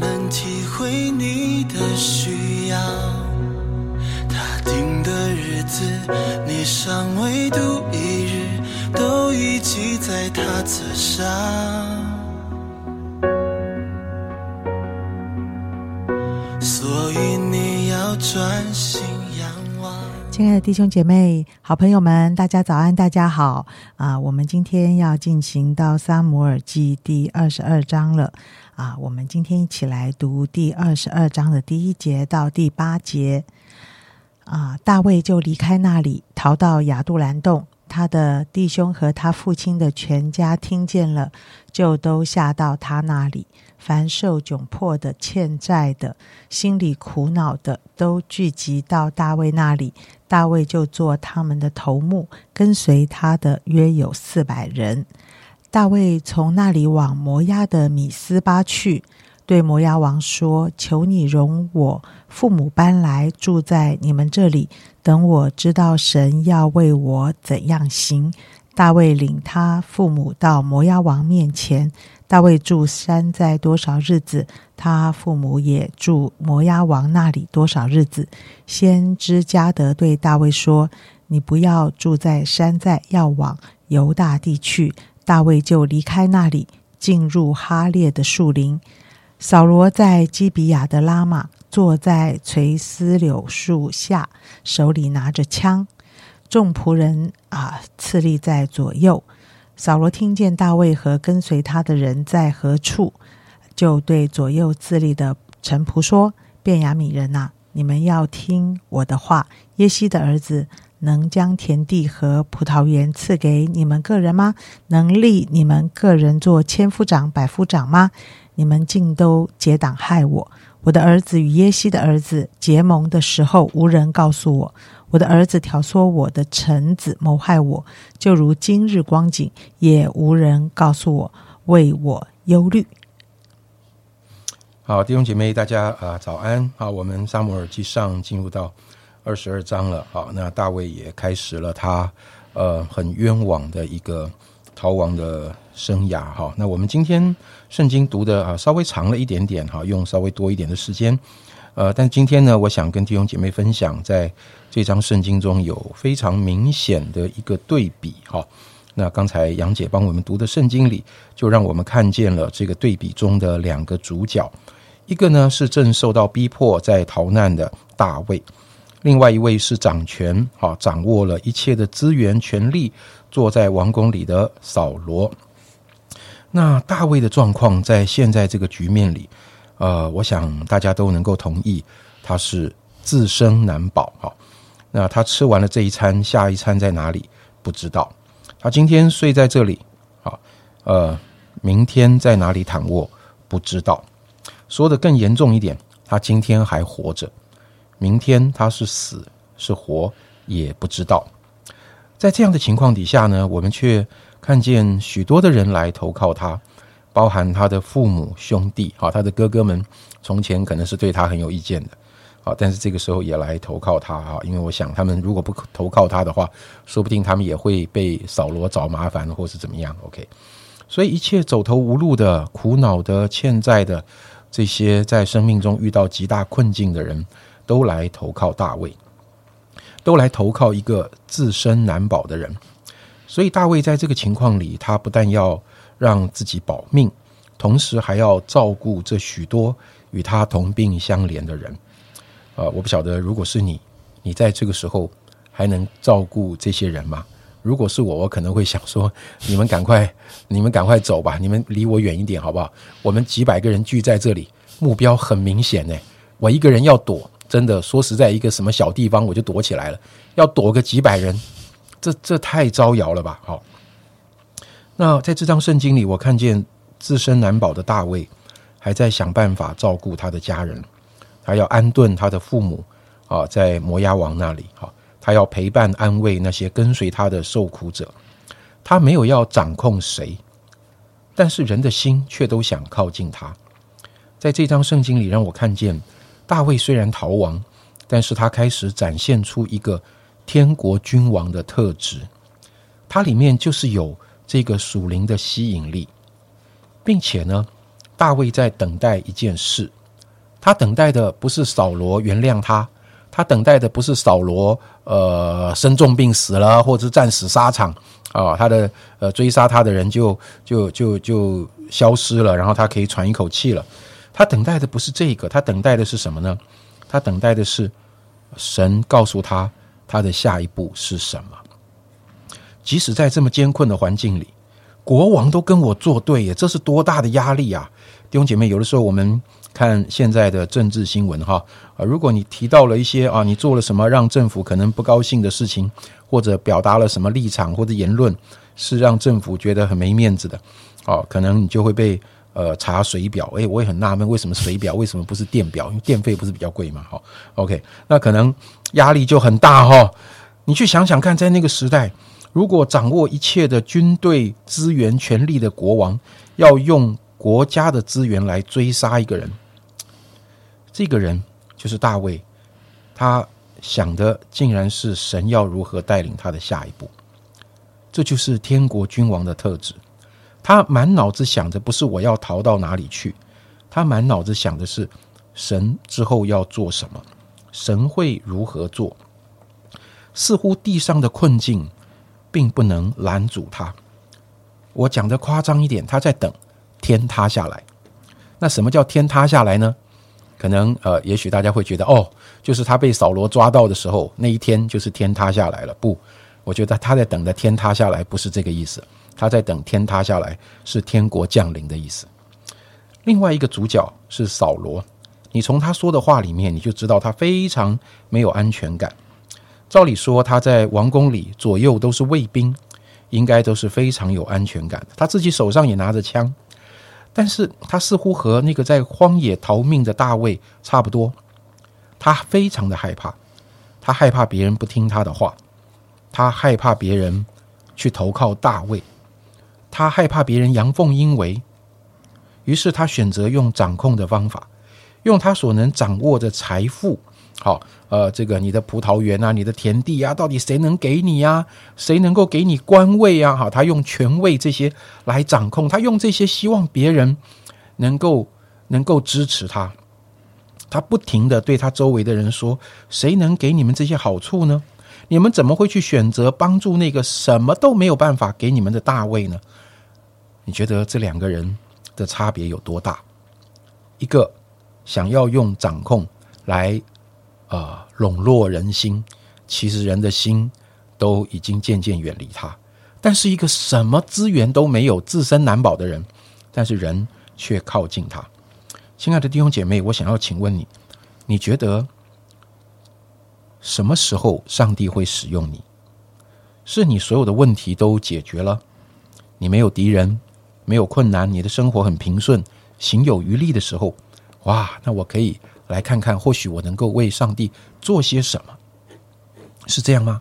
能体会你的需要。他定的日子，你尚未度一日，都已记在他册上。亲爱的弟兄姐妹、好朋友们，大家早安，大家好啊！我们今天要进行到《撒母耳记》第二十二章了啊！我们今天一起来读第二十二章的第一节到第八节啊。大卫就离开那里，逃到亚杜兰洞。他的弟兄和他父亲的全家听见了，就都下到他那里。凡受窘迫的、欠债的、心里苦恼的，都聚集到大卫那里。大卫就做他们的头目，跟随他的约有四百人。大卫从那里往摩押的米斯巴去，对摩押王说：“求你容我父母搬来住在你们这里，等我知道神要为我怎样行。”大卫领他父母到摩押王面前。大卫住山寨多少日子，他父母也住摩押王那里多少日子。先知加德对大卫说：“你不要住在山寨，要往犹大地去。”大卫就离开那里，进入哈列的树林。扫罗在基比亚的拉玛坐在垂丝柳树下，手里拿着枪，众仆人啊次立在左右。扫罗听见大卫和跟随他的人在何处，就对左右自立的臣仆说：“便雅悯人呐，你们要听我的话。耶西的儿子能将田地和葡萄园赐给你们个人吗？能立你们个人做千夫长、百夫长吗？你们竟都结党害我！我的儿子与耶西的儿子结盟的时候，无人告诉我。”我的儿子挑唆我的臣子谋害我，就如今日光景，也无人告诉我，为我忧虑。好，弟兄姐妹，大家啊，早安！好，我们沙摩尔记上进入到二十二章了。好，那大卫也开始了他呃很冤枉的一个逃亡的生涯。哈，那我们今天圣经读的啊稍微长了一点点，哈，用稍微多一点的时间。呃，但今天呢，我想跟弟兄姐妹分享，在这张圣经中有非常明显的一个对比哈。那刚才杨姐帮我们读的圣经里，就让我们看见了这个对比中的两个主角，一个呢是正受到逼迫在逃难的大卫，另外一位是掌权哈，掌握了一切的资源权力，坐在王宫里的扫罗。那大卫的状况在现在这个局面里。呃，我想大家都能够同意，他是自身难保哈。那他吃完了这一餐，下一餐在哪里？不知道。他今天睡在这里，好，呃，明天在哪里躺卧？不知道。说的更严重一点，他今天还活着，明天他是死是活也不知道。在这样的情况底下呢，我们却看见许多的人来投靠他。包含他的父母兄弟，好，他的哥哥们从前可能是对他很有意见的，好，但是这个时候也来投靠他啊，因为我想他们如果不投靠他的话，说不定他们也会被扫罗找麻烦，或是怎么样。OK，所以一切走投无路的、苦恼的、欠债的这些在生命中遇到极大困境的人，都来投靠大卫，都来投靠一个自身难保的人。所以大卫在这个情况里，他不但要。让自己保命，同时还要照顾这许多与他同病相怜的人。呃，我不晓得，如果是你，你在这个时候还能照顾这些人吗？如果是我，我可能会想说：你们赶快，你们赶快走吧，你们离我远一点，好不好？我们几百个人聚在这里，目标很明显呢。我一个人要躲，真的说实在，一个什么小地方我就躲起来了。要躲个几百人，这这太招摇了吧？好。那在这张圣经里，我看见自身难保的大卫，还在想办法照顾他的家人，他要安顿他的父母啊，在摩押王那里，哈，他要陪伴安慰那些跟随他的受苦者，他没有要掌控谁，但是人的心却都想靠近他。在这张圣经里，让我看见大卫虽然逃亡，但是他开始展现出一个天国君王的特质，它里面就是有。这个属灵的吸引力，并且呢，大卫在等待一件事，他等待的不是扫罗原谅他，他等待的不是扫罗呃生重病死了，或者战死沙场啊，他的呃追杀他的人就就就就消失了，然后他可以喘一口气了。他等待的不是这个，他等待的是什么呢？他等待的是神告诉他他的下一步是什么。即使在这么艰困的环境里，国王都跟我作对耶，这是多大的压力啊！弟兄姐妹，有的时候我们看现在的政治新闻哈啊，如果你提到了一些啊，你做了什么让政府可能不高兴的事情，或者表达了什么立场或者言论是让政府觉得很没面子的，哦，可能你就会被呃查水表。诶，我也很纳闷，为什么水表为什么不是电表？因为电费不是比较贵嘛？好，OK，那可能压力就很大哈。你去想想看，在那个时代。如果掌握一切的军队资源、权力的国王，要用国家的资源来追杀一个人，这个人就是大卫。他想的竟然是神要如何带领他的下一步，这就是天国君王的特质。他满脑子想着不是我要逃到哪里去，他满脑子想的是神之后要做什么，神会如何做。似乎地上的困境。并不能拦阻他。我讲的夸张一点，他在等天塌下来。那什么叫天塌下来呢？可能呃，也许大家会觉得，哦，就是他被扫罗抓到的时候，那一天就是天塌下来了。不，我觉得他在等的天塌下来不是这个意思。他在等天塌下来是天国降临的意思。另外一个主角是扫罗，你从他说的话里面，你就知道他非常没有安全感。照理说，他在王宫里左右都是卫兵，应该都是非常有安全感。他自己手上也拿着枪，但是他似乎和那个在荒野逃命的大卫差不多。他非常的害怕，他害怕别人不听他的话，他害怕别人去投靠大卫，他害怕别人阳奉阴违。于是他选择用掌控的方法，用他所能掌握的财富。好，呃，这个你的葡萄园啊，你的田地啊，到底谁能给你呀？谁能够给你官位啊？好，他用权位这些来掌控，他用这些希望别人能够能够支持他。他不停的对他周围的人说：“谁能给你们这些好处呢？你们怎么会去选择帮助那个什么都没有办法给你们的大卫呢？”你觉得这两个人的差别有多大？一个想要用掌控来。啊，笼络人心，其实人的心都已经渐渐远离他。但是一个什么资源都没有、自身难保的人，但是人却靠近他。亲爱的弟兄姐妹，我想要请问你：你觉得什么时候上帝会使用你？是你所有的问题都解决了，你没有敌人，没有困难，你的生活很平顺，行有余力的时候，哇，那我可以。来看看，或许我能够为上帝做些什么，是这样吗？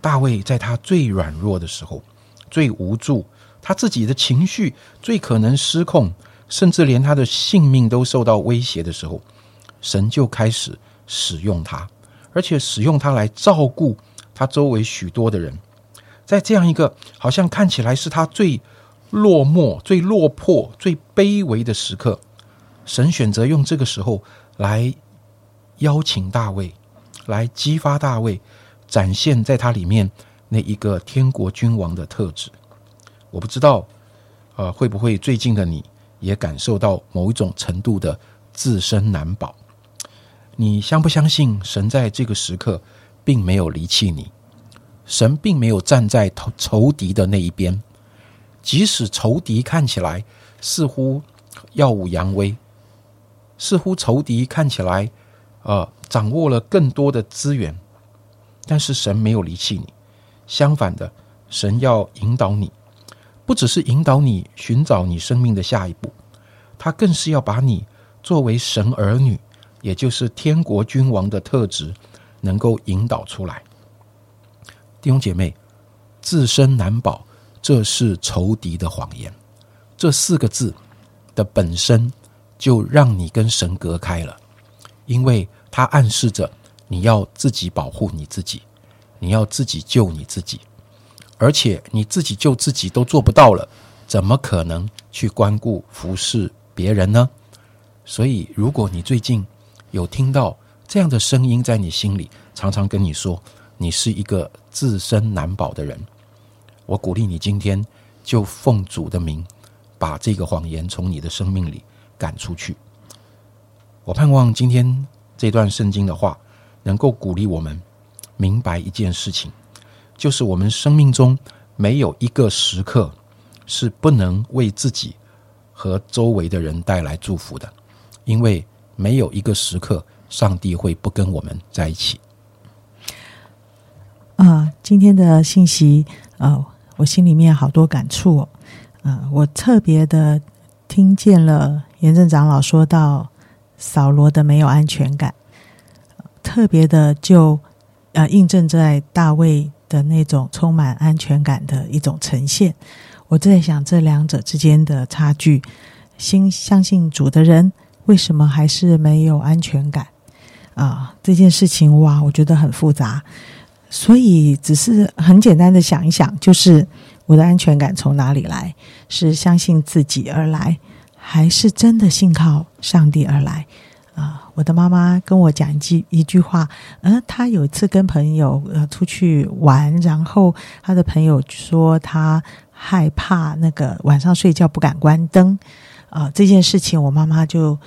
大卫在他最软弱的时候，最无助，他自己的情绪最可能失控，甚至连他的性命都受到威胁的时候，神就开始使用他，而且使用他来照顾他周围许多的人。在这样一个好像看起来是他最落寞、最落魄、最卑微的时刻，神选择用这个时候。来邀请大卫，来激发大卫，展现在他里面那一个天国君王的特质。我不知道，呃，会不会最近的你也感受到某一种程度的自身难保？你相不相信神在这个时刻并没有离弃你？神并没有站在仇仇敌的那一边，即使仇敌看起来似乎耀武扬威。似乎仇敌看起来，呃，掌握了更多的资源，但是神没有离弃你。相反的，神要引导你，不只是引导你寻找你生命的下一步，他更是要把你作为神儿女，也就是天国君王的特质，能够引导出来。弟兄姐妹，自身难保，这是仇敌的谎言。这四个字的本身。就让你跟神隔开了，因为他暗示着你要自己保护你自己，你要自己救你自己，而且你自己救自己都做不到了，怎么可能去关顾服侍别人呢？所以，如果你最近有听到这样的声音在你心里，常常跟你说你是一个自身难保的人，我鼓励你今天就奉主的名，把这个谎言从你的生命里赶出去。我盼望今天这段圣经的话，能够鼓励我们明白一件事情，就是我们生命中没有一个时刻是不能为自己和周围的人带来祝福的，因为没有一个时刻上帝会不跟我们在一起。啊，今天的信息啊，我心里面好多感触哦。啊，我特别的听见了严正长老说到。扫罗的没有安全感，特别的就呃印证在大卫的那种充满安全感的一种呈现。我在想这两者之间的差距，心相信主的人为什么还是没有安全感啊？这件事情哇，我觉得很复杂。所以只是很简单的想一想，就是我的安全感从哪里来？是相信自己而来？还是真的信靠上帝而来啊！我的妈妈跟我讲一句一句话，嗯，她有一次跟朋友呃出去玩，然后她的朋友说她害怕那个晚上睡觉不敢关灯啊，这件事情我妈妈就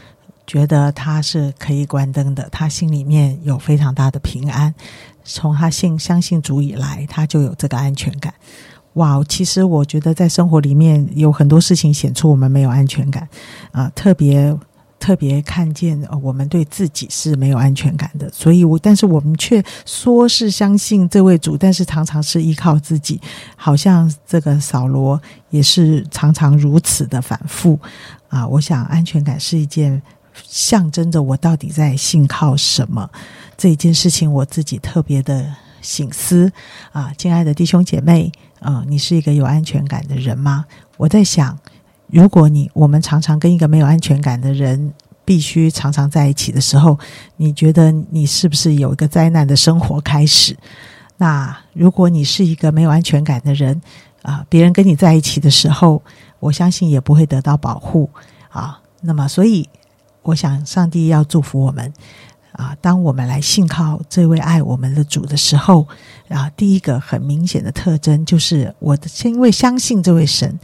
觉得她是可以关灯的，她心里面有非常大的平安。从她信相信主以来，她就有这个安全感。哇，其实我觉得在生活里面有很多事情显出我们没有安全感啊，特别特别看见我们对自己是没有安全感的，所以我但是我们却说是相信这位主，但是常常是依靠自己，好像这个扫罗也是常常如此的反复啊。我想安全感是一件象征着我到底在信靠什么这一件事情，我自己特别的醒思啊，亲爱的弟兄姐妹。啊，你是一个有安全感的人吗？我在想，如果你我们常常跟一个没有安全感的人必须常常在一起的时候，你觉得你是不是有一个灾难的生活开始？那如果你是一个没有安全感的人啊，别人跟你在一起的时候，我相信也不会得到保护啊。那么，所以我想，上帝要祝福我们。啊，当我们来信靠这位爱我们的主的时候，啊，第一个很明显的特征就是，我的因为相信这位神，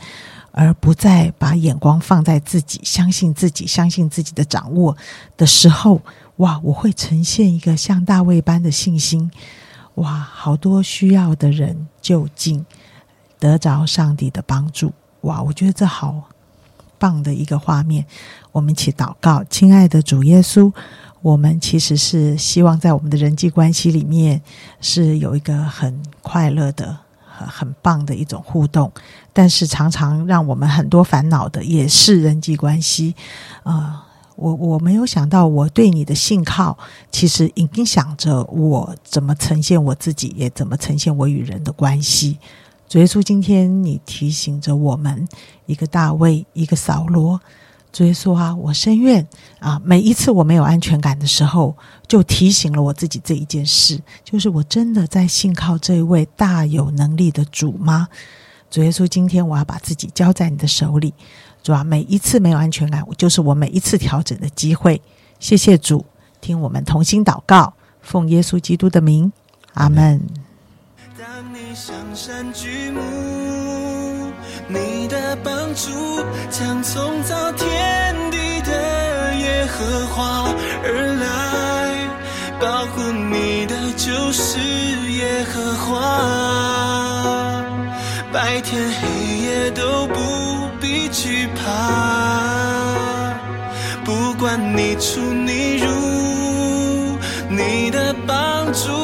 而不再把眼光放在自己，相信自己，相信自己的掌握的时候，哇，我会呈现一个像大卫般的信心，哇，好多需要的人就近得着上帝的帮助，哇，我觉得这好棒的一个画面。我们一起祷告，亲爱的主耶稣。我们其实是希望在我们的人际关系里面是有一个很快乐的、很很棒的一种互动，但是常常让我们很多烦恼的也是人际关系。啊，我我没有想到我对你的信靠，其实影响着我怎么呈现我自己，也怎么呈现我与人的关系。主耶稣，今天你提醒着我们，一个大卫，一个扫罗。主耶稣啊，我深愿啊，每一次我没有安全感的时候，就提醒了我自己这一件事：，就是我真的在信靠这一位大有能力的主吗？主耶稣，今天我要把自己交在你的手里，主啊，每一次没有安全感，就是我每一次调整的机会。谢谢主，听我们同心祷告，奉耶稣基督的名，阿门。当你山举目，你的帮助将从造天地的耶和华而来，保护你的就是耶和华，白天黑夜都不必惧怕，不管你出你入，你的帮助。